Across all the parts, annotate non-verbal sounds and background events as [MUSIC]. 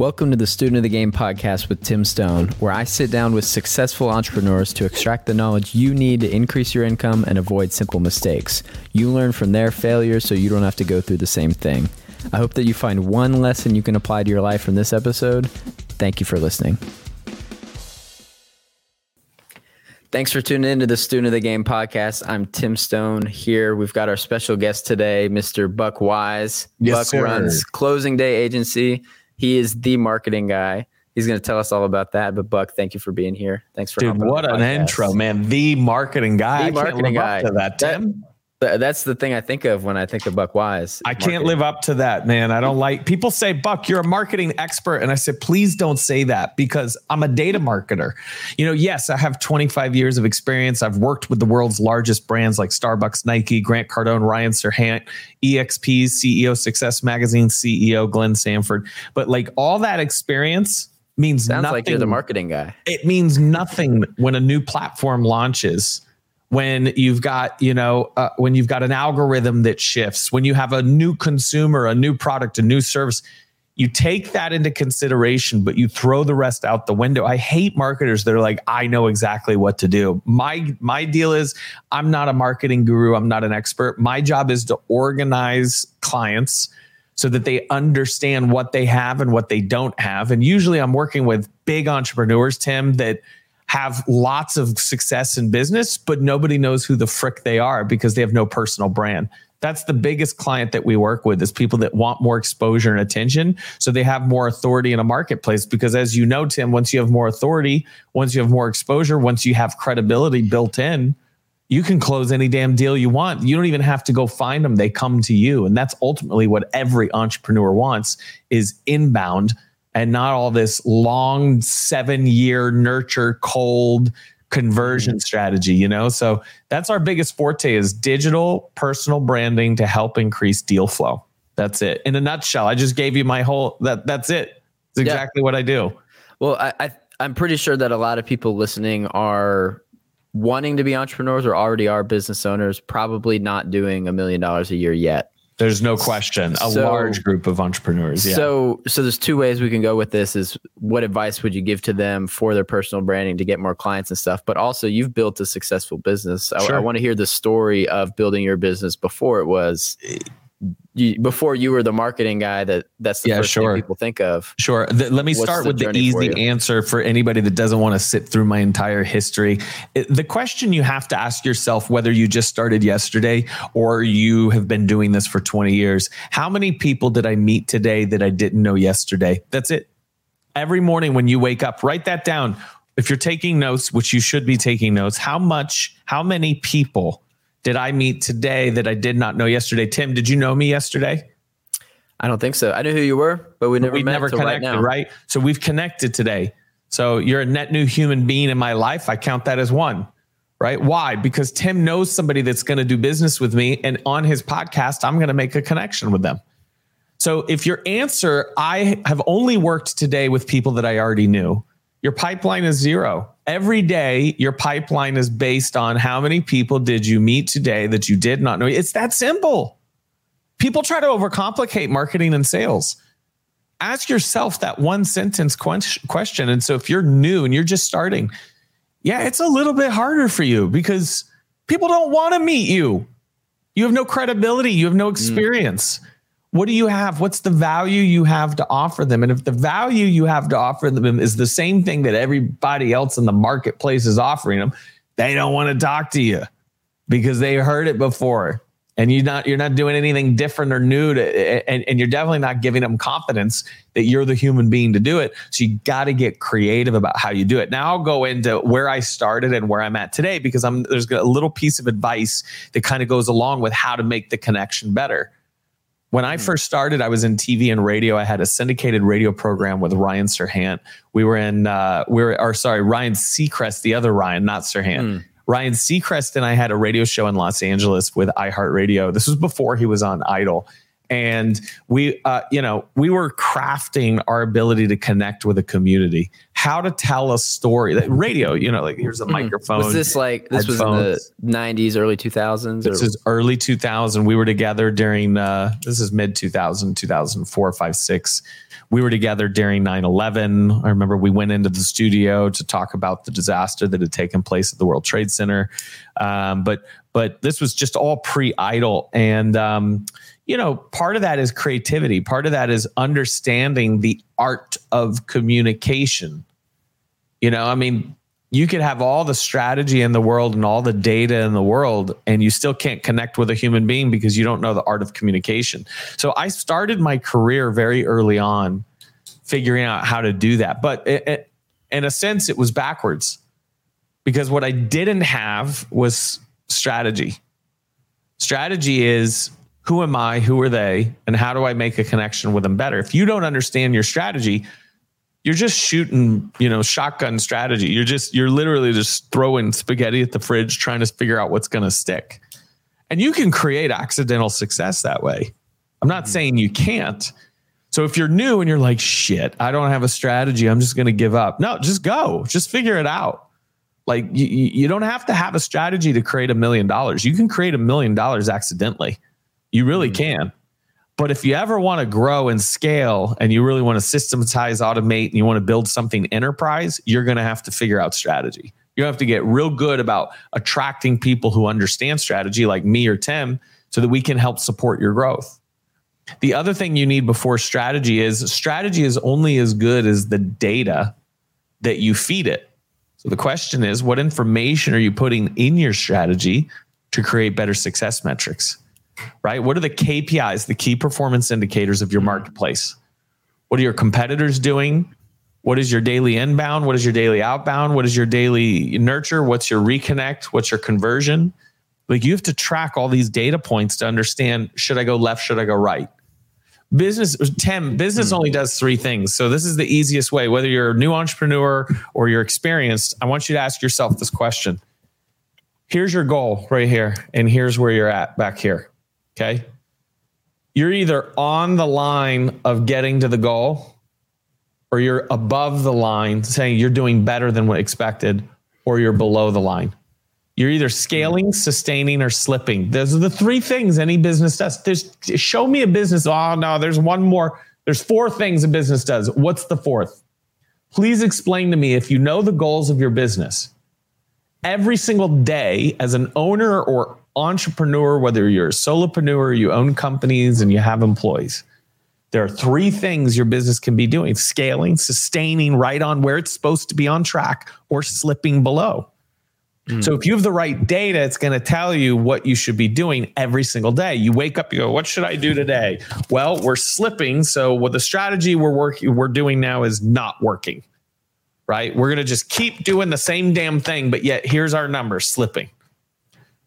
Welcome to the Student of the Game podcast with Tim Stone, where I sit down with successful entrepreneurs to extract the knowledge you need to increase your income and avoid simple mistakes. You learn from their failures so you don't have to go through the same thing. I hope that you find one lesson you can apply to your life from this episode. Thank you for listening. Thanks for tuning in to the Student of the Game podcast. I'm Tim Stone here. We've got our special guest today, Mr. Buck Wise. Yes, Buck sir. runs Closing Day Agency. He is the marketing guy. He's going to tell us all about that. But Buck, thank you for being here. Thanks for Dude, what an podcast. intro, man. The marketing guy. The marketing guy. that, Tim. Th- That's the thing I think of when I think of Buck Wise. I can't live up to that, man. I don't like people say, Buck, you're a marketing expert. And I said, please don't say that because I'm a data marketer. You know, yes, I have 25 years of experience. I've worked with the world's largest brands like Starbucks, Nike, Grant Cardone, Ryan Serhant, EXP's CEO, Success Magazine CEO, Glenn Sanford. But like all that experience means Sounds nothing. like you're the marketing guy. it means nothing when a new platform launches when you've got you know uh, when you've got an algorithm that shifts when you have a new consumer a new product a new service you take that into consideration but you throw the rest out the window. I hate marketers that are like i know exactly what to do. My my deal is i'm not a marketing guru. I'm not an expert. My job is to organize clients so that they understand what they have and what they don't have. And usually I'm working with big entrepreneurs, Tim, that have lots of success in business, but nobody knows who the frick they are because they have no personal brand. That's the biggest client that we work with is people that want more exposure and attention. So they have more authority in a marketplace. Because as you know, Tim, once you have more authority, once you have more exposure, once you have credibility built in, you can close any damn deal you want. You don't even have to go find them. They come to you. And that's ultimately what every entrepreneur wants is inbound and not all this long seven year nurture cold conversion mm-hmm. strategy, you know? So that's our biggest forte is digital personal branding to help increase deal flow. That's it. In a nutshell, I just gave you my whole that that's it. It's Yeah. exactly what I do. Well, I, I I'm pretty sure that a lot of people listening are wanting to be entrepreneurs or already are business owners, probably not doing a million dollars a year yet. There's no question. A So- large group of entrepreneurs. Yeah. So so there's two ways we can go with this is what advice would you give to them for their personal branding to get more clients and stuff? But also you've built a successful business. I, I want to hear the story of building your business before it was eh, you, before you were the marketing guy that that's the Yeah, first sure. thing people think of. Sure. Th- let me What's start the with the journey for easy answer for anybody that doesn't want to sit through my entire history. It- the question you have to ask yourself, whether you just started yesterday or you have been doing this for 20 years, how many people did I meet today that I didn't know yesterday? That's it. Every morning when you wake up, write that down. If you're taking notes, which you should be taking notes, how much, how many people did I meet today that I did not know yesterday? Tim, did you know me yesterday? I don't think so. I knew who you were, but we never we met never right connected, now. right, So we've connected today. So you're a net new human being in my life. I count that as one, right? Why? Because Tim knows somebody that's going to do business with me, and on his podcast, I'm going to make a connection with them. So if your answer, I have only worked today with people that I already knew, your pipeline is zero. Every day, your pipeline is based on how many people did you meet today that you did not know. It's that simple. People try to overcomplicate marketing and sales ask yourself that one sentence question. And so if you're new and you're just starting, yeah, it's a little bit harder for you because people don't want to meet you. You have no credibility, you have no mm. experience. What do you have? What's the value you have to offer them? And if the value you have to offer them is the same thing that everybody else in the marketplace is offering them, they don't want to talk to you because they heard it before and you're not you're not doing anything different or new to and, and you're definitely not giving them confidence that you're the human being to do it so you got to get creative about how you do it now i'll go into where i started and where i'm at today because i'm there's a little piece of advice that kind of goes along with how to make the connection better when I first started, I was in TV and radio. I had a syndicated radio program with Ryan Serhant. We were in, uh, we were, or sorry, Ryan Seacrest, the other Ryan, not Serhant. Ryan Seacrest and I had a radio show in Los Angeles with iHeartRadio. This was before he was on Idol. And we, uh, you know, we were crafting our ability to connect with a community. how to tell a story. Like radio, you know, like here's a mm-hmm. microphone. Was this like this headphones. was in the 90s, early 2000s? This or? is early 2000. We were together during uh, this is mid 2000, 2004, 5, 6. We were together during 9 11. I remember we went into the studio to talk about the disaster that had taken place at the World Trade Center. Um, but but this was just all pre idol. And um, you know, part of that is creativity. Part of that is understanding the art of communication. You know, I mean, you could have all the strategy in the world and all the data in the world, and you still can't connect with a human being because you don't know the art of communication. So I started my career very early on figuring out how to do that. But it, it, in a sense, it was backwards because what I didn't have was strategy. Strategy is who am I? Who are they? And how do I make a connection with them better? If you don't understand your strategy, you're just shooting, you know, shotgun strategy. You're just, you're literally just throwing spaghetti at the fridge, trying to figure out what's going to stick. And you can create accidental success that way. I'm not mm-hmm. saying you can't. So if you're new and you're like, shit, I don't have a strategy, I'm just going to give up. No, just go, just figure it out. Like you, you don't have to have a strategy to create a million dollars. You can create a million dollars accidentally. You really mm-hmm. can. But if you ever want to grow and scale and you really want to systematize, automate, and you want to build something enterprise, you're going to have to figure out strategy. You have to get real good about attracting people who understand strategy, like me or Tim, so that we can help support your growth. The other thing you need before strategy is strategy is only as good as the data that you feed it. So the question is, what information are you putting in your strategy to create better success metrics? Right? What are the KPIs, the key performance indicators of your marketplace? What are your competitors doing? What is your daily inbound? What is your daily outbound? What is your daily nurture? What's your reconnect? What's your conversion? Like you have to track all these data points to understand should I go left? Should I go right? Business, Tim, business hmm. only does three things. So this is the easiest way. Whether you're a new entrepreneur or you're experienced, I want you to ask yourself this question. Here's your goal right here, and here's where you're at back here. Okay. You're either on the line of getting to the goal or you're above the line saying you're doing better than what expected or you're below the line. You're either scaling, sustaining, or slipping. Those are the three things any business does. There's show me a business. Oh no, there's one more. There's four things a business does. What's the fourth? Please explain to me if you know the goals of your business. Every single day, as an owner or entrepreneur, whether you're a solopreneur, you own companies and you have employees, there are three things your business can be doing scaling, sustaining right on where it's supposed to be on track, or slipping below. Mm. So if you have the right data, it's going to tell you what you should be doing every single day. You wake up, you go, "What should I do today?" Well, we're slipping, so what the strategy we're working we're doing now is not working. Right? We're going to just keep doing the same damn thing, but yet here's our number slipping.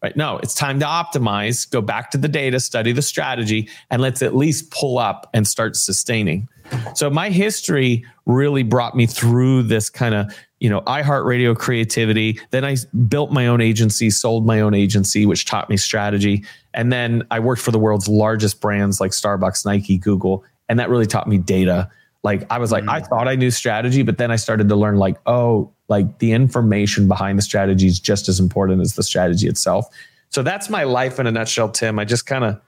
Right? No, it's time to optimize, go back to the data, study the strategy, and let's at least pull up and start sustaining. So my history really brought me through this kind of, you know, iHeartRadio creativity. Then I built my own agency, sold my own agency, which taught me strategy. And then I worked for the world's largest brands like Starbucks, Nike, Google, and that really taught me data. Like I was like, mm. I thought I knew strategy, but then I started to learn like, oh, like the information behind the strategy is just as important as the strategy itself. So that's my life in a nutshell, Tim. I just kind of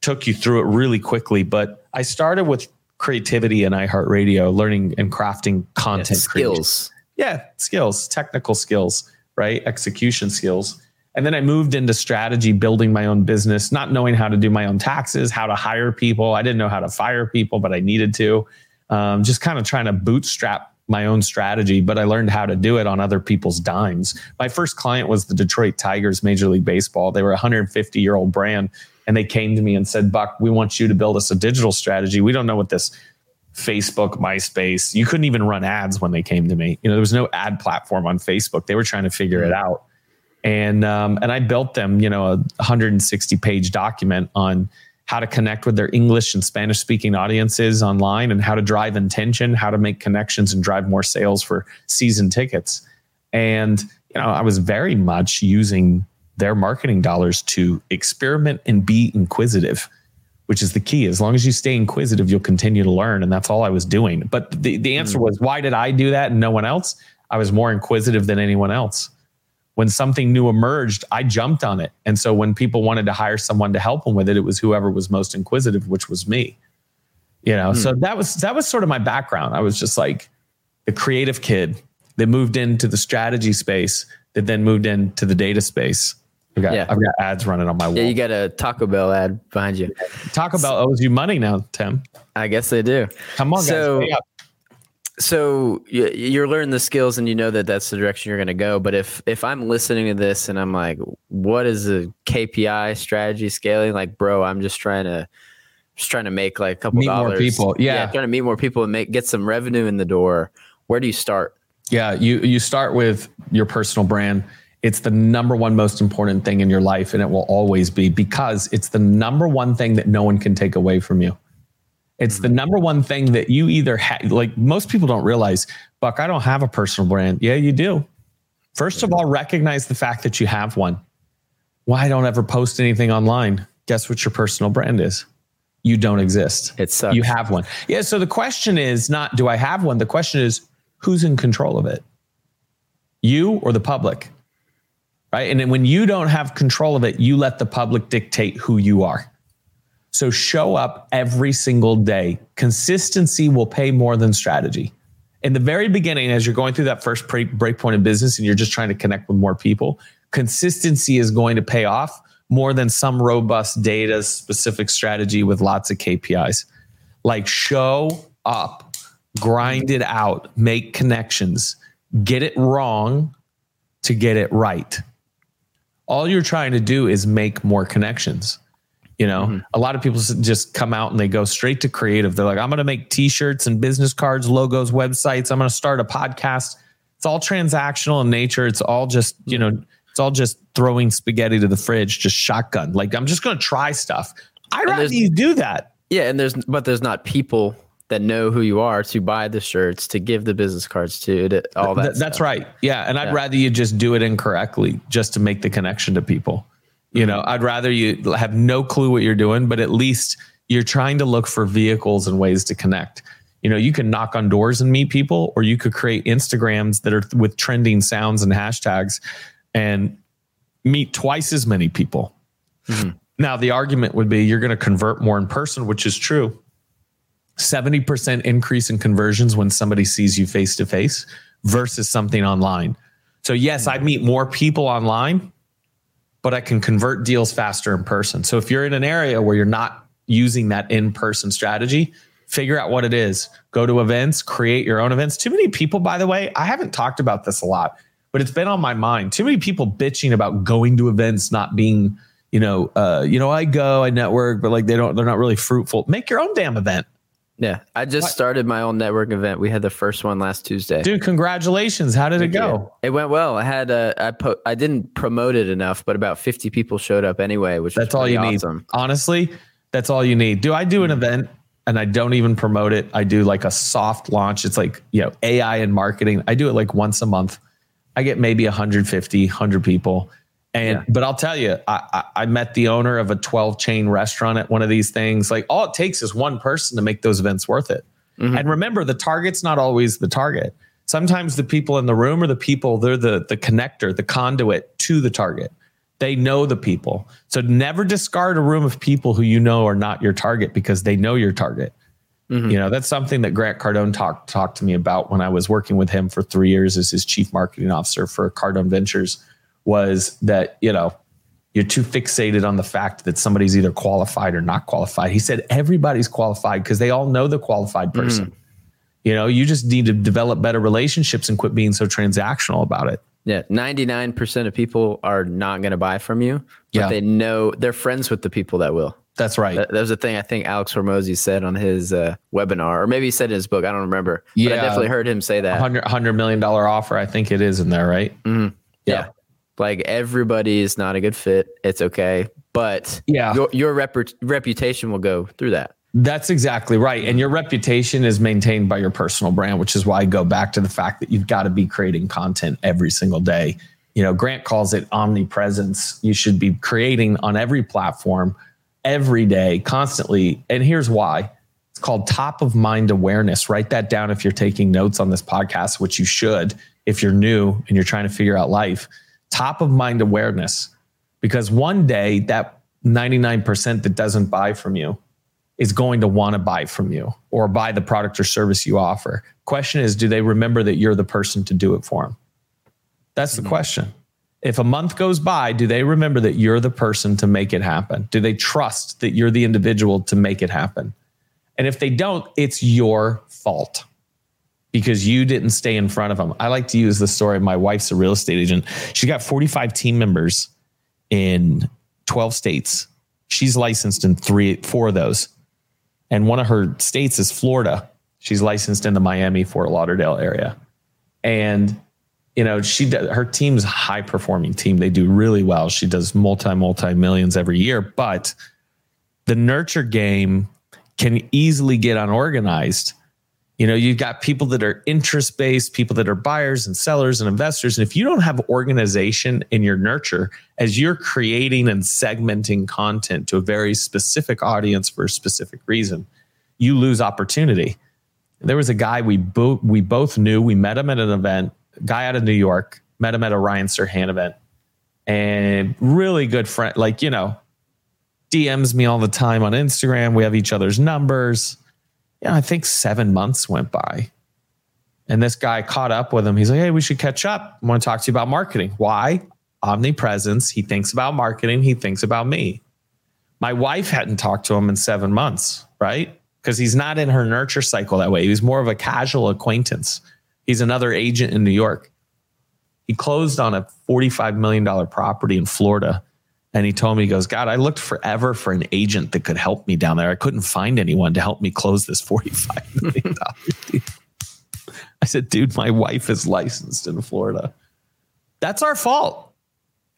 took you through it really quickly, but I started with creativity and iHeartRadio, learning and crafting content yeah, skills. Creation. Yeah, skills, technical skills, right? Execution skills. And then I moved into strategy, building my own business, not knowing how to do my own taxes, how to hire people. I didn't know how to fire people, but I needed to. Um, just kind of trying to bootstrap my own strategy, but I learned how to do it on other people's dimes. My first client was the Detroit Tigers, Major League Baseball. They were a 150 year old brand, and they came to me and said, Buck, we want you to build us a digital strategy. We don't know what this Facebook, MySpace, you couldn't even run ads when they came to me. You know, there was no ad platform on Facebook. They were trying to figure it mm. out. And um, and I built them, you know, a 160 page document on how to connect with their English and Spanish speaking audiences online and how to drive intention, how to make connections and drive more sales for season tickets. And, you know, I was very much using their marketing dollars to experiment and be inquisitive. which is the key. As long as you stay inquisitive, you'll continue to learn. And that's all I was doing. But the, the answer mm. was, why did I do that and no one else? I was more inquisitive than anyone else. When something new emerged, I jumped on it. And so when people wanted to hire someone to help them with it, it was whoever was most inquisitive, which was me. You know, so hmm. that was that was sort of my background. I was just like the creative kid that moved into the strategy space, that then moved into the data space. I've got, Yeah. I've got ads running on my wall. Yeah, you got a Taco Bell ad behind you. Talk about owes you money now, Tim. I guess they do. Come on, guys. So- up. So you're learning the skills and you know that that's the direction you're going to go but if if i'm listening to this and i'm like what is the kpi strategy scaling like bro i'm just trying to just trying to make like a couple Meet more dollars people, yeah. trying to meet more people and make get some revenue in the door where do you start Yeah, you you start with your personal brand. It's the number one most important thing in your life, and it will always be because it's the number one thing that no one can take away from you. It's the mm-hmm. number one thing that you either have. Like most people don't realize, Buck. I don't have a personal brand. Yeah, you do. First of all, recognize the fact that you have one. Why don't ever post anything online? Guess what your personal brand is? You don't exist. it sucks You have one. Yeah. So the question is not, do I have one? The question is, who's in control of it? You or the public? Right. And then when you don't have control of it, you let the public dictate who you are. So show up every single day. Consistency will pay more than strategy. In the very beginning, as you're going through that first break, break point in business and you're just trying to connect with more people, consistency is going to pay off more than some robust data specific strategy with lots of KPIs. Like show up, grind it out, make connections, get it wrong to get it right. All you're trying to do is make more connections. You know, mm-hmm. a lot of people just come out and they go straight to creative. They're like, I'm going to make t shirts and business cards, logos, websites. I'm going to start a podcast. It's all transactional in nature. It's all just, mm-hmm. you know, it's all just throwing spaghetti to the fridge, just shotgun. Like, I'm just going to try stuff. I'd rather you do that. yeah and there's but there's not people that know who you are to buy the shirts to give the business cards to to all that Th- that's stuff. right. Yeah. And I'd Yeah. rather you just do it incorrectly just to make the connection to people. You mm-hmm. know, I'd rather you have no clue what you're doing, but at least you're trying to look for vehicles and ways to connect. You know, you can knock on doors and meet people, or you could create Instagrams that are with trending sounds and hashtags and meet twice as many people. Mm-hmm. Now, the argument would be you're going to convert more in person, which is true. 70% increase in conversions when somebody sees you face to face versus something online. So, yes, I mm-hmm. meet more people online, but I can convert deals faster in person. So, if you're in an area where you're not using that in person strategy, figure out what it is. Go to events, create your own events. Too many people, by the way, I haven't talked about this a lot, but it's been on my mind. Too many people bitching about going to events not being, you know, uh, you know, I go, I network, but like they don't, they're not really fruitful. Make your own damn event. Yeah i just started my own network event we had the first one last tuesday Dude, congratulations. How did it go? It went well. I had uh, I po- I didn't promote it enough, but about 50 people showed up anyway, which That's was all you pretty need. awesome. Honestly, that's all you need. Do I do an event and I don't even promote it? I do like a soft launch. It's like, you know, AI and marketing. I do it like once a month. I get maybe 150, 100 people. And Yeah. but I'll tell you, I, I I met the owner of a 12 chain restaurant at one of these things. Like all it takes is one person to make those events worth it. Mm-hmm. And remember, the target's not always the target. Sometimes the people in the room are the people, they're the the connector, the conduit to the target. They know the people. So never discard a room of people who you know are not your target because they know your target. Mm-hmm. You know, that's something that Grant Cardone talked talked to me about when I was working with him for three years as his chief marketing officer for Cardone Ventures. Was that you know you're too fixated on the fact that somebody's either qualified or not qualified. He said everybody's qualified because they all know the qualified person. You know, you just need to develop better relationships and quit being so transactional about it. Yeah, 99% of people are not going to buy from you, but Yeah. they know they're friends with the people that will. That's right. That, that was the thing I think Alex Hormozy said on his uh, webinar, or maybe he said in his book. I don't remember. But I definitely heard him say that. 100, $100 million offer. I think it is in there, right? Yeah. Like everybody is not a good fit. It's okay. But Yeah. your, your repu- reputation will go through that. That's exactly right. And your reputation is maintained by your personal brand, which is why I go back to the fact that you've got to be creating content every single day. You know, Grant calls it omnipresence. You should be creating on every platform every day, constantly. And here's why it's called top of mind awareness. Write that down if you're taking notes on this podcast, which you should if you're new and you're trying to figure out life. Top of mind awareness. Because one day that 99% that doesn't buy from you is going to want to buy from you or buy the product or service you offer. Question is, do they remember that you're the person to do it for them? That's the mm-hmm. question. If a month goes by, do they remember that you're the person to make it happen? Do they trust that you're the individual to make it happen? And if they don't, it's your fault because you didn't stay in front of them. I like to use the story. My wife's a real estate agent. She's got 45 team members in 12 states. She's licensed in three, four of those. And one of her states is Florida. She's licensed in the Miami, Fort Lauderdale area. And you know, she her team's high performing team. They do really well. She does multi multi millions every year, but the nurture game can easily get unorganized you know, you've got people that are interest based, people that are buyers and sellers and investors. And if you don't have organization in your nurture as you're creating and segmenting content to a very specific audience for a specific reason, you lose opportunity. There was a guy we both we both knew. We met him at an event, guy out of New York, met him at a Ryan Serhant event, and really good friend. Like you know, DMs me all the time on Instagram. We have each other's numbers yeah, I think seven months went by. And this guy caught up with him. He's like, hey, we should catch up. I want to talk to you about marketing. Why? Omnipresence. He thinks about marketing. He thinks about me. My wife hadn't talked to him in seven months, right? Because he's not in her nurture cycle that way. He's more of a casual acquaintance. He's another agent in New York. He closed on a $45 million property in Florida and he told me, he goes, God, I looked forever for an agent that could help me down there. I couldn't find anyone to help me close this $45 [LAUGHS] million deal. I said, dude, my wife is licensed in Florida. That's our fault.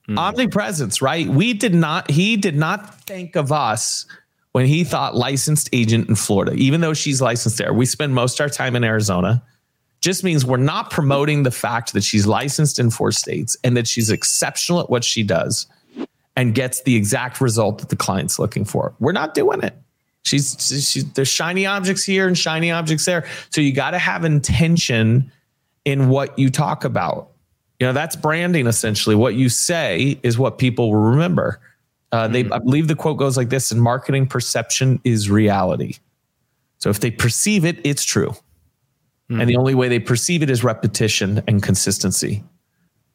Mm. Omnipresence, right? We did not, he did not think of us when he thought licensed agent in Florida, even though she's licensed there. We spend most of our time in Arizona. Just means we're not promoting the fact that she's licensed in four states and that she's exceptional at what she does and gets the exact result that the client's looking for. We're not doing it. She's, she's there's shiny objects here and shiny objects there. So you got to have intention in what you talk about. You know, that's branding essentially. What you say is what people will remember. Uh, they, mm-hmm. I believe the quote goes like this: "In marketing, perception is reality." So if they perceive it, it's true, mm-hmm. and the only way they perceive it is repetition and consistency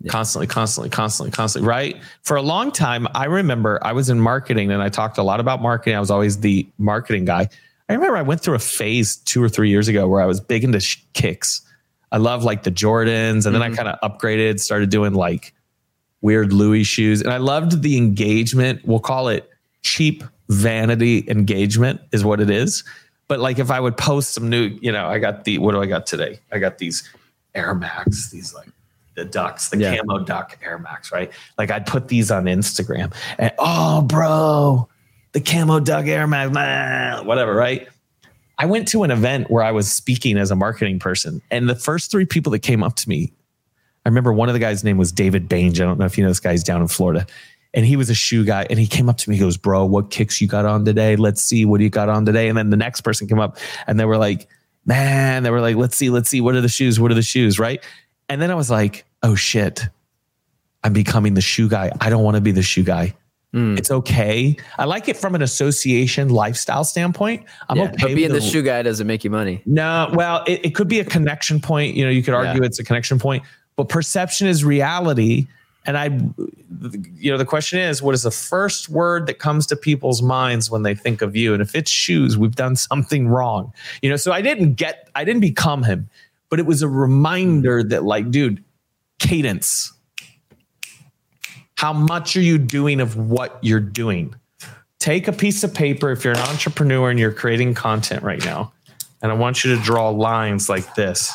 yeah. constantly, constantly, constantly, constantly, right? For a long time, I remember I was in marketing and I talked a lot about marketing. I was always the marketing guy. I remember I went through a phase two or three years ago where I was big into sh- kicks. I love like the Jordans, and then mm-hmm. I kind of upgraded, started doing like weird Louis shoes, and I loved the engagement. We'll call it cheap vanity engagement, is what it is. But like if I would post some new, you know, I got the what do I got today? I got these Air Max, these like the ducks, the yeah. camo duck Air Max, right? Like I'd put these on Instagram and oh, bro, the camo duck Air Max, man, whatever, right? I went to an event where I was speaking as a marketing person, and the first three people that came up to me, I remember one of the guys' name was David Bainge. I don't know if you know this guy's down in Florida. And he was a shoe guy. And he came up to me, he goes, Bro, what kicks you got on today? Let's see what you got on today. And then the next person came up and they were like, Man, they were like, Let's see, let's see. What are the shoes? What are the shoes? Right. And then I was like, oh shit, I'm becoming the shoe guy. I don't want to be the shoe guy. Mm. It's okay. I like it from an association lifestyle standpoint. I'm yeah, okay. But being the, the, shoe guy doesn't make you money. No, well, it, it could be a connection point. You know, you could argue yeah. it's a connection point, but perception is reality. And I, you know, the question is, what is the first word that comes to people's minds when they think of you? And if it's shoes, we've done something wrong. You know, so I didn't get, I didn't become him but it was a reminder mm-hmm. that, like, dude, cadence. How much are you doing of what you're doing? Take a piece of paper if you're an entrepreneur and you're creating content right now, and I want you to draw lines like this.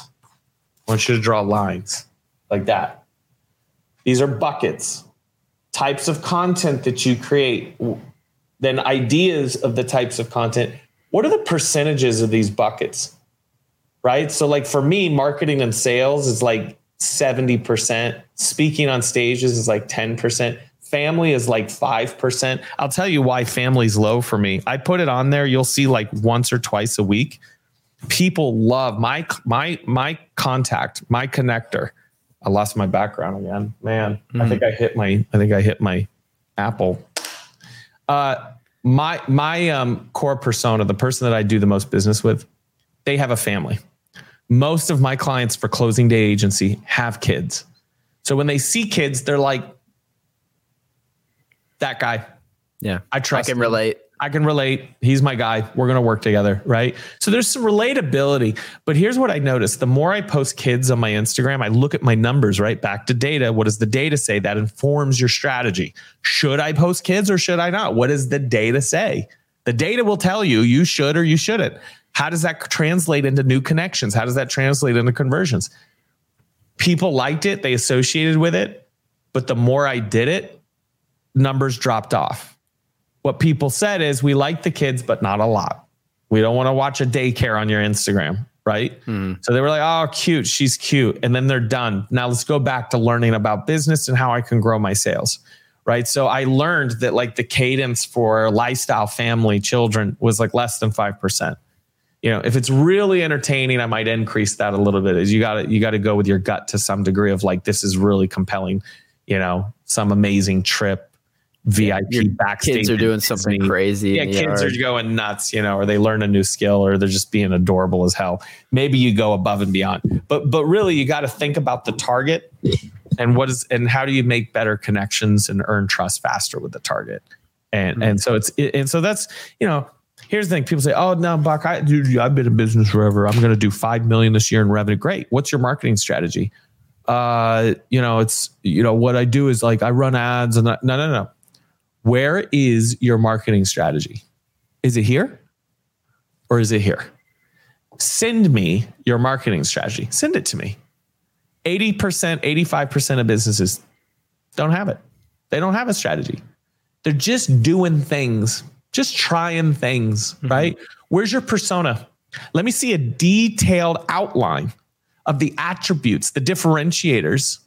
I want you to draw lines like that. These are buckets, types of content that you create, then ideas of the types of content. What are the percentages of these buckets? Right? So like for me, marketing and sales is like 70%. Speaking on stages is like 10%. family is like 5%. I'll tell you why family's low for me. I put it on there. You'll see like once or twice a week. People love my my my contact, my connector. I lost my background again. Man, mm. I think I hit my I think I hit my Apple. Uh my my um core persona, the person that I do the most business with, they have a family. Most of my clients for closing day agency have kids. So when they see kids, they're like, that guy. Yeah. I trust. I can him. relate. I can relate. He's my guy. We're going to work together. Right. So there's some relatability. But here's what I noticed the more I post kids on my Instagram, I look at my numbers, right? Back to data. What does the data say? That informs your strategy. Should I post kids or should I not? What does the data say? The data will tell you you should or you shouldn't. How does that translate into new connections? How does that translate into conversions? People liked it, they associated with it. But the more I did it, numbers dropped off. What people said is, we like the kids, but not a lot. We don't want to watch a daycare on your Instagram, right? Hmm. So they were like, oh, cute. She's cute. And then they're done. Now let's go back to learning about business and how I can grow my sales, right? So I learned that like the cadence for lifestyle, family, children was like less than 5%. You know, if it's really entertaining, I might increase that a little bit. Is you got to you got to go with your gut to some degree of like this is really compelling. You know, some amazing trip, VIP Your backstage. Kids are doing something crazy. Yeah, kids yard. are going nuts, you know, or they learn a new skill or they're just being adorable as hell. Maybe you go above and beyond. But but really you got to think about the target and what is and how do you make better connections and earn trust faster with the target. And mm-hmm. and so it's and so that's, you know, here's the thing people say, "Oh, no, Buck, I dude, I've been in business forever. I'm going to do 5 million this year in revenue." Great. What's your marketing strategy? Uh, you know, it's you know, what I do is like I run ads and I, no, no, no. Where is your marketing strategy? Is it here or is it here? Send me your marketing strategy. Send it to me. 80%, 85% of businesses don't have it. They don't have a strategy. They're just doing things, just trying things, mm-hmm. right? Where's your persona? Let me see a detailed outline of the attributes, the differentiators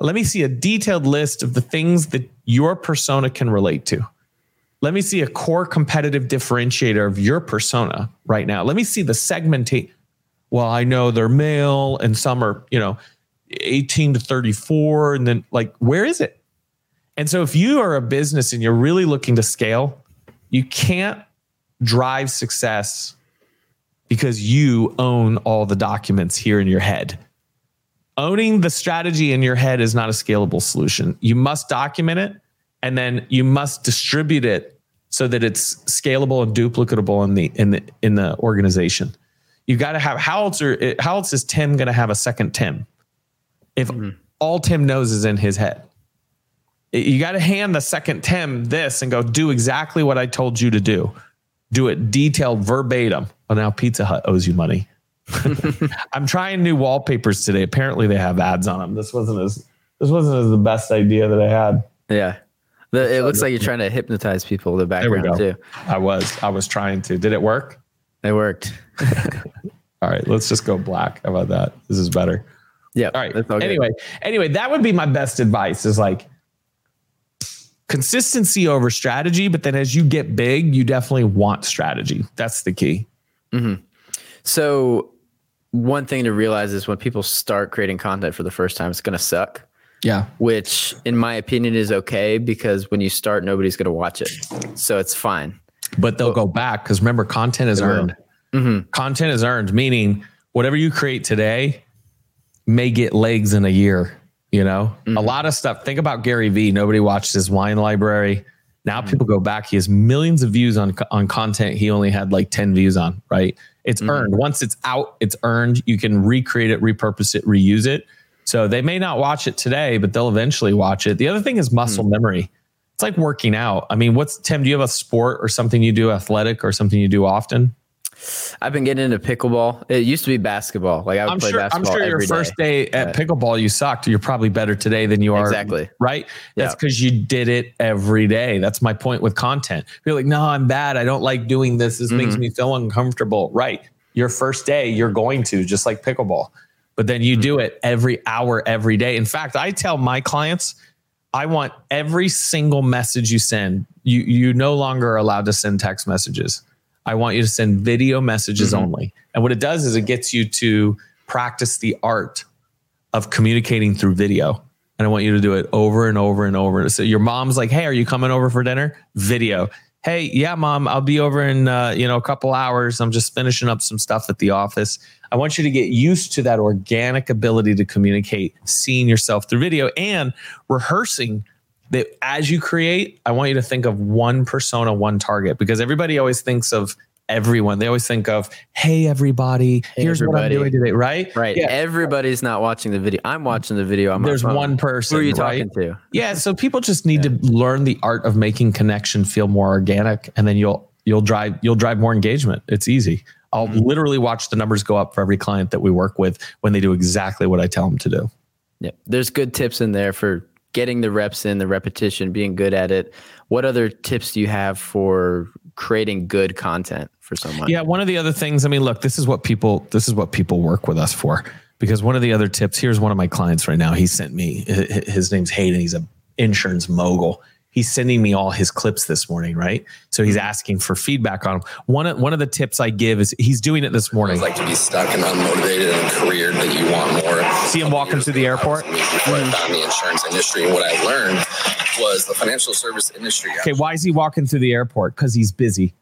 let me see a detailed list of the things that your persona can relate to. Let me see a core competitive differentiator of your persona right now. Let me see the segmentation. Well, I know they're male and some are, you know, 18 to 34. And then, like, where is it? And so, if you are a business and you're really looking to scale, you can't drive success because you own all the documents here in your head owning the strategy in your head is not a scalable solution. You must document it and then you must distribute it so that it's scalable and duplicatable in the in the in the organization. You've got to have how else are how else is Tim going to have a second Tim if mm-hmm. all Tim knows is in his head? You got to hand the second Tim this and go do exactly what I told you to do. Do it detailed verbatim. Well, now Pizza Hut owes you money. [LAUGHS] I'm trying new wallpapers today. Apparently they have ads on them. This wasn't as this wasn't as the best idea that I had. Yeah. The, it looks like you're trying to hypnotize people the background too. I was. I was trying to. Did it work? It worked. [LAUGHS] all right, let's just go black. How about that? This is better. Yeah. All right. All anyway, anyway, that would be my best advice is like consistency over strategy, but then as you get big, you definitely want strategy. That's the key. Mm-hmm. So one thing to realize is when people start creating content for the first time, it's going to suck. Yeah. Which, in my opinion, is okay because when you start, nobody's going to watch it. So it's fine. But they'll go back because remember, content is earned. Mm-hmm. Content is earned, meaning whatever you create today may get legs in a year. You know, mm-hmm. a lot of stuff. Think about Gary Vee. Nobody watched his wine library. Now mm-hmm. people go back. He has millions of views on on content. He only had like ten views on. Right. It's mm-hmm. earned. Once it's out, it's earned. You can recreate it, repurpose it, reuse it. So they may not watch it today, but they'll eventually watch it. The other thing is muscle mm-hmm. memory. It's like working out. I mean, what's Tim? Do you have a sport or something you do athletic or something you do often? I've been getting into pickleball. It used to be basketball. Like I would I'm play sure, basketball. I'm sure your first day, day at pickleball you sucked. You're probably better today than you are. Exactly. Right. That's because you did it every day. That's my point with content. You're like, no, I'm bad. I don't like doing this. This mm-hmm. makes me feel uncomfortable. Right your first day, you're going to, just like pickleball. But then you do it every hour, every day. In fact, I tell my clients, I want every single message you send. You you no longer are allowed to send text messages. I want you to send video messages mm-hmm. only. And what it does is it gets you to practice the art of communicating through video. And I want you to do it over and over and over. So your mom's like, "Hey, are you coming over for dinner?" Video. Hey, yeah, mom, I'll be over in uh, you know a couple hours. I'm just finishing up some stuff at the office. I want you to get used to that organic ability to communicate, seeing yourself through video and rehearsing that as you create, I want you to think of one persona, one target, because everybody always thinks of everyone. They always think of, hey, everybody, here's everybody. what I'm doing today, right? Right. Yeah. Everybody's not watching the video. I'm watching the video. On There's one person. Who are you right? talking to? Yeah. So people just need yeah. to learn the art of making connection feel more organic, and then you'll you'll drive you'll drive more engagement. It's easy. I'll mm-hmm. literally watch the numbers go up for every client that we work with when they do exactly what I tell them to do. Yeah. There's good tips in there for getting the reps in, the repetition, being good at it. What other tips do you have for creating good content for someone? Yeah, one of the other things, I mean, look, this is what people this is what people work with us for. Because one of the other tips, here's one of my clients right now. He sent me his name's Hayden. He's a insurance mogul he's sending me all his clips this morning, right? So he's asking for feedback on them. One of, one of the tips I give is he's doing it this morning. like to be stuck and unmotivated in a career that you want more. See him walking through the airport. Before I found the insurance industry, and what I learned was the financial service industry. Okay, why is he walking through the airport? Because he's busy.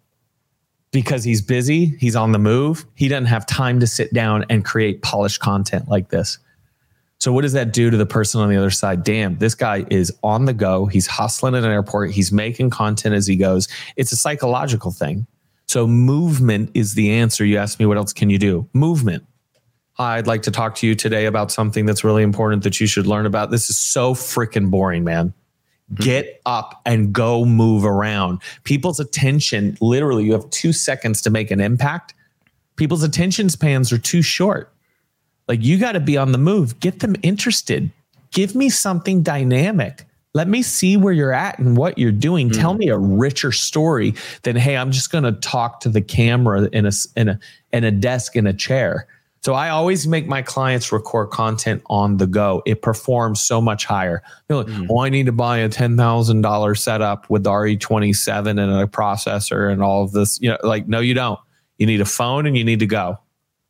Because he's busy, he's on the move. He doesn't have time to sit down and create polished content like this. So what does that do to the person on the other side? Damn, this guy is on the go. He's hustling at an airport. He's making content as he goes. It's a psychological thing. So movement is the answer. You asked me what else can you do? Movement. Hi, I'd like to talk to you today about something that's really important that you should learn about. This is so freaking boring, man. Mm-hmm. Get up and go move around. People's attention, literally, you have two seconds to make an impact. People's attention spans are too short. Like you got to be on the move. Get them interested. Give me something dynamic. Let me see where you're at and what you're doing. Mm. Tell me a richer story than hey, I'm just going to talk to the camera in a in a in a desk in a chair. So I always make my clients record content on the go. It performs so much higher. They're like, mm. oh, I need to buy a ten thousand dollar setup with the RE27 and a processor and all of this. You know, like no, you don't. You need a phone and you need to go.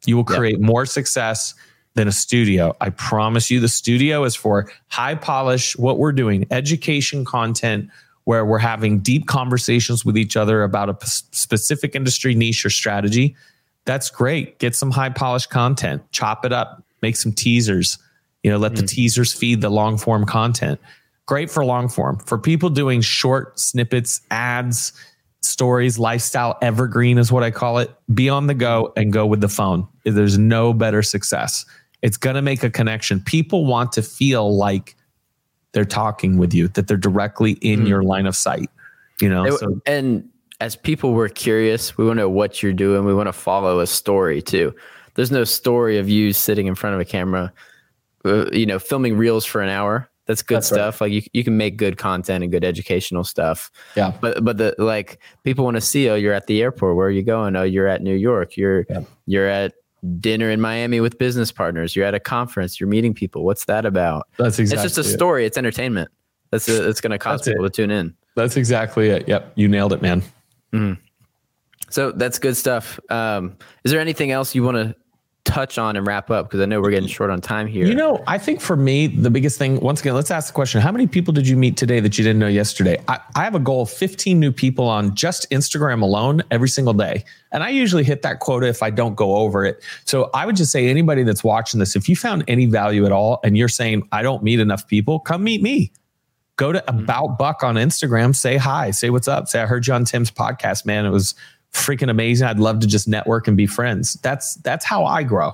You will create yep. more success than a studio. I promise you, the studio is for high polish, what we're doing, education content, where we're having deep conversations with each other about a p- specific industry niche or strategy. That's great. Get some high polished content, chop it up, make some teasers, you know, let mm. the teasers feed the long form content. Great for long form. For people doing short snippets, ads, stories, lifestyle evergreen is what I call it. Be on the go and go with the phone. There's no better success. It's going to make a connection. People want to feel like they're talking with you, that they're directly in mm. your line of sight. You know, it, so. and as people we're curious, we want to know what you're doing. We want to follow a story too. There's no story of you sitting in front of a camera, uh, you know, filming reels for an hour. That's good That's stuff. Right. Like you, you can make good content and good educational stuff. Yeah. But but the like people want to see. Oh, you're at the airport. Where are you going? Oh, you're at New York. You're yeah. you're at dinner in Miami with business partners. You're at a conference. You're meeting people. What's that about? That's exactly. It's just a story. It. It's entertainment. That's a, it's going to cause people it. to tune in. That's exactly it. Yep, you nailed it, man. Mm. So that's good stuff. Um, is there anything else you want to touch on and wrap up because I know we're getting short on time here. You know, I think for me, the biggest thing, once again, let's ask the question How many people did you meet today that you didn't know yesterday? I, I, have a goal of 15 new people on just Instagram alone every single day. And I usually hit that quota if I don't go over it. So I would just say, anybody that's watching this, if you found any value at all and you're saying, I don't meet enough people, come meet me. Go to mm-hmm. About Buck on Instagram, say hi, say what's up, say, I heard you on Tim's podcast, man. It was freaking amazing. I'd love to just network and be friends. That's that's how I grow.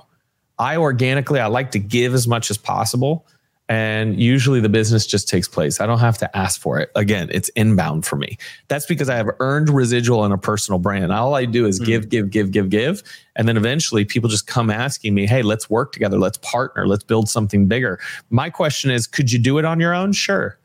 I organically I like to give as much as possible and usually the business just takes place. I don't have to ask for it. Again, it's inbound for me. That's because I have earned residual in a personal brand. All I do is mm give, give, give, give, give. And then eventually people just come asking me, hey, let's work together. Let's partner. Let's build something bigger. My question is, could you do it on your own? Sure.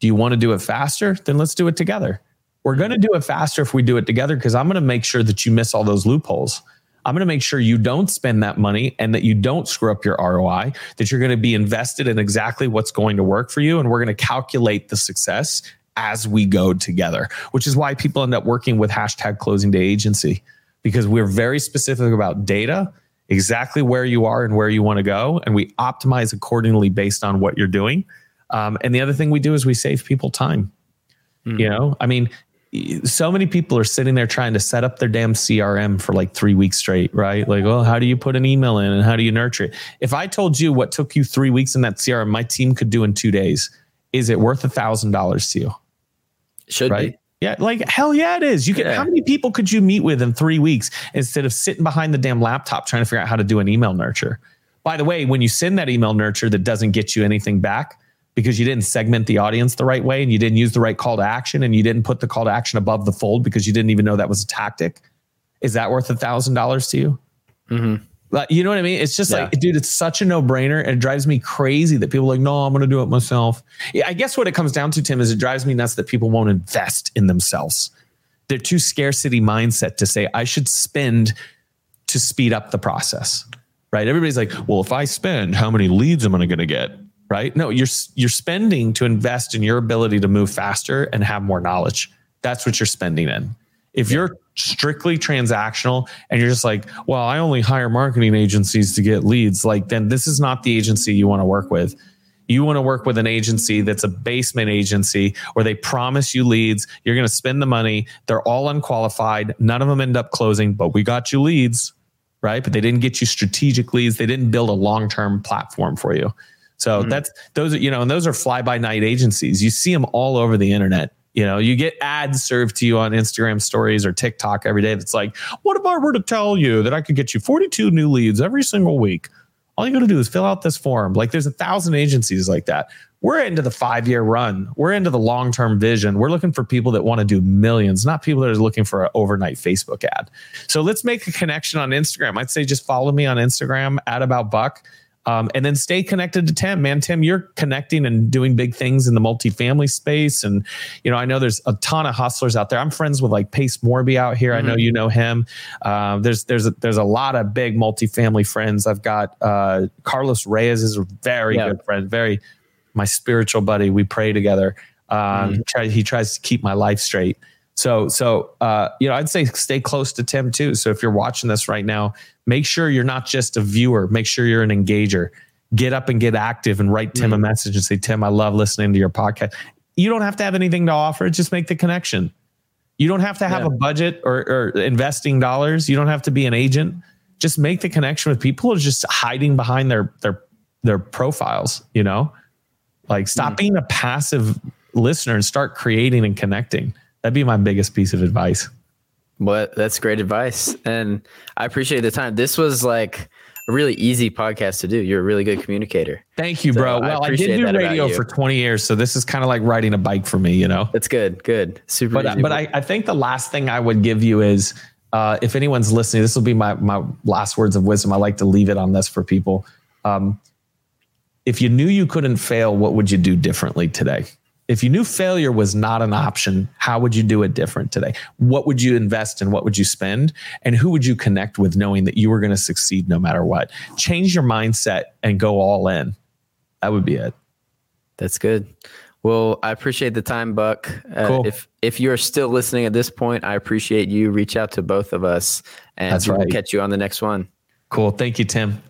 Do you want to do it faster? Then let's do it together. We're going to do it faster if we do it together because I'm going to make sure that you miss all those loopholes. I'm going to make sure you don't spend that money and that you don't screw up your ROI, that you're going to be invested in exactly what's going to work for you. And we're going to calculate the success as we go together, which is why people end up working with hashtag closing day agency because we're very specific about data, exactly where you are and where you want to go. And we optimize accordingly based on what you're doing. Um, and the other thing we do is we save people time. Mm-hmm. You know, I mean, so many people are sitting there trying to set up their damn CRM for like three weeks straight, right? Like, well, how do you put an email in and how do you nurture it? If I told you what took you three weeks in that CRM, my team could do in two days, is it worth a thousand dollars to you? Should right? be. Yeah, like hell yeah, it is. You can. Yeah. How many people could you meet with in three weeks instead of sitting behind the damn laptop trying to figure out how to do an email nurture? By the way, when you send that email nurture that doesn't get you anything back because you didn't segment the audience the right way and you didn't use the right call to action and you didn't put the call to action above the fold because you didn't even know that was a tactic, is that worth a thousand dollars to you? Mm-hmm. But you know what I mean? It's just yeah. like, dude, it's such a no brainer. And it drives me crazy that people are like, no, I'm going to do it myself. I guess what it comes down to, Tim, is it drives me nuts that people won't invest in themselves. They're too scarcity mindset to say, I should spend to speed up the process, right? Everybody's like, well, if I spend, how many leads am I going to get? Right? No, you're you're spending to invest in your ability to move faster and have more knowledge. That's what you're spending in. If yeah. you're strictly transactional and you're just like, well, I only hire marketing agencies to get leads, like then this is not the agency you want to work with. You want to work with an agency that's a basement agency where they promise you leads. You're going to spend the money. They're all unqualified. None of them end up closing, but we got you leads, right? But they didn't get you strategic leads. They didn't build a long term platform for you. So mm-hmm. that's those are, you know, and those are fly by night agencies. You see them all over the internet. You know, you get ads served to you on Instagram stories or TikTok every day that's like, what if I were to tell you that I could get you 42 new leads every single week? All you got to do is fill out this form. Like there's a thousand agencies like that. We're into the five year run. We're into the long term vision. We're looking for people that want to do millions, not people that are looking for an overnight Facebook ad. So let's make a connection on Instagram. I'd say just follow me on Instagram at about buck um, and then stay connected to Tim, man. Tim, you're connecting and doing big things in the multifamily space. And, you know, I know there's a ton of hustlers out there. I'm friends with like Pace Morby out here. Mm-hmm. I know mm-hmm. you know him. Uh, there's there's a, there's a lot of big multifamily friends. I've got uh, Carlos Reyes is a very yeah. good friend, very my spiritual buddy. We pray together. Um, mm-hmm. he tries to keep my life straight. So, so uh, you know, I'd say stay close to Tim too. So if you're watching this right now, make sure you're not just a viewer. Make sure you're an engager. Get up and get active and write Tim mm. a message and say, Tim, I love listening to your podcast. You don't have to have anything to offer. Just make the connection. You don't have to have yeah. a budget or, or investing dollars. You don't have to be an agent. Just make the connection with people who are just hiding behind their their their profiles. You know, like stop mm. being a passive listener and start creating and connecting. That'd be my biggest piece of advice. Well, that's great advice. And I appreciate the time. This was like a really easy podcast to do. You're a really good communicator. Thank you, bro. Well, I, I, did do radio for 20 years. So this is kind of like riding a bike for me, you know? That's good. Good. Super. But, but I, I think the last thing I would give you is uh, if anyone's listening, this will be my, my last words of wisdom. I like to leave it on this for people. Um, if you knew you couldn't fail, what would you do differently today? If you knew failure was not an option, how would you do it different today? What would you invest in? What would you spend? And who would you connect with knowing that you were going to succeed no matter what? Change your mindset and go all in. That would be it. That's good. Well, I appreciate the time, Buck. Uh, cool. If if you're still listening at this point, I appreciate you. Reach out to both of us, and That's right. we'll catch you on the next one. Cool. Thank you, Tim.